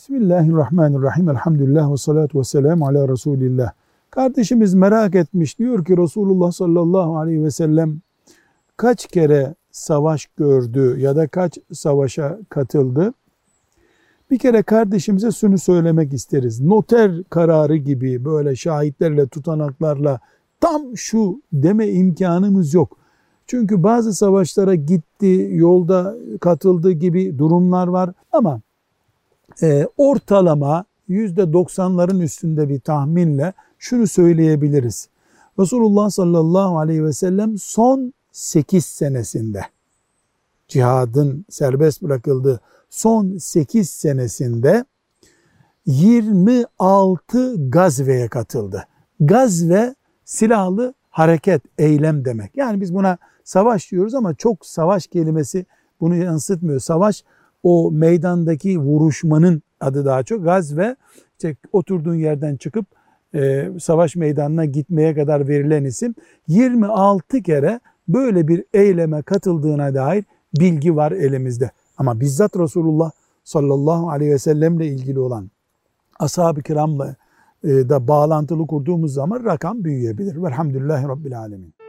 Bismillahirrahmanirrahim. Elhamdülillah ve salatu ve selamu ala Resulillah. Kardeşimiz merak etmiş. Diyor ki Resulullah sallallahu aleyhi ve sellem kaç kere savaş gördü ya da kaç savaşa katıldı? Bir kere kardeşimize şunu söylemek isteriz. Noter kararı gibi böyle şahitlerle, tutanaklarla tam şu deme imkanımız yok. Çünkü bazı savaşlara gitti, yolda katıldı gibi durumlar var ama e, ortalama %90'ların üstünde bir tahminle şunu söyleyebiliriz. Resulullah sallallahu aleyhi ve sellem son 8 senesinde cihadın serbest bırakıldığı son 8 senesinde 26 gazveye katıldı. Gazve silahlı hareket, eylem demek. Yani biz buna savaş diyoruz ama çok savaş kelimesi bunu yansıtmıyor. Savaş o meydandaki vuruşmanın adı daha çok. Gazve işte oturduğun yerden çıkıp e, savaş meydanına gitmeye kadar verilen isim. 26 kere böyle bir eyleme katıldığına dair bilgi var elimizde. Ama bizzat Resulullah sallallahu aleyhi ve sellemle ilgili olan ashab-ı kiramla e, da bağlantılı kurduğumuz zaman rakam büyüyebilir. Velhamdülillahi Rabbil Alemin.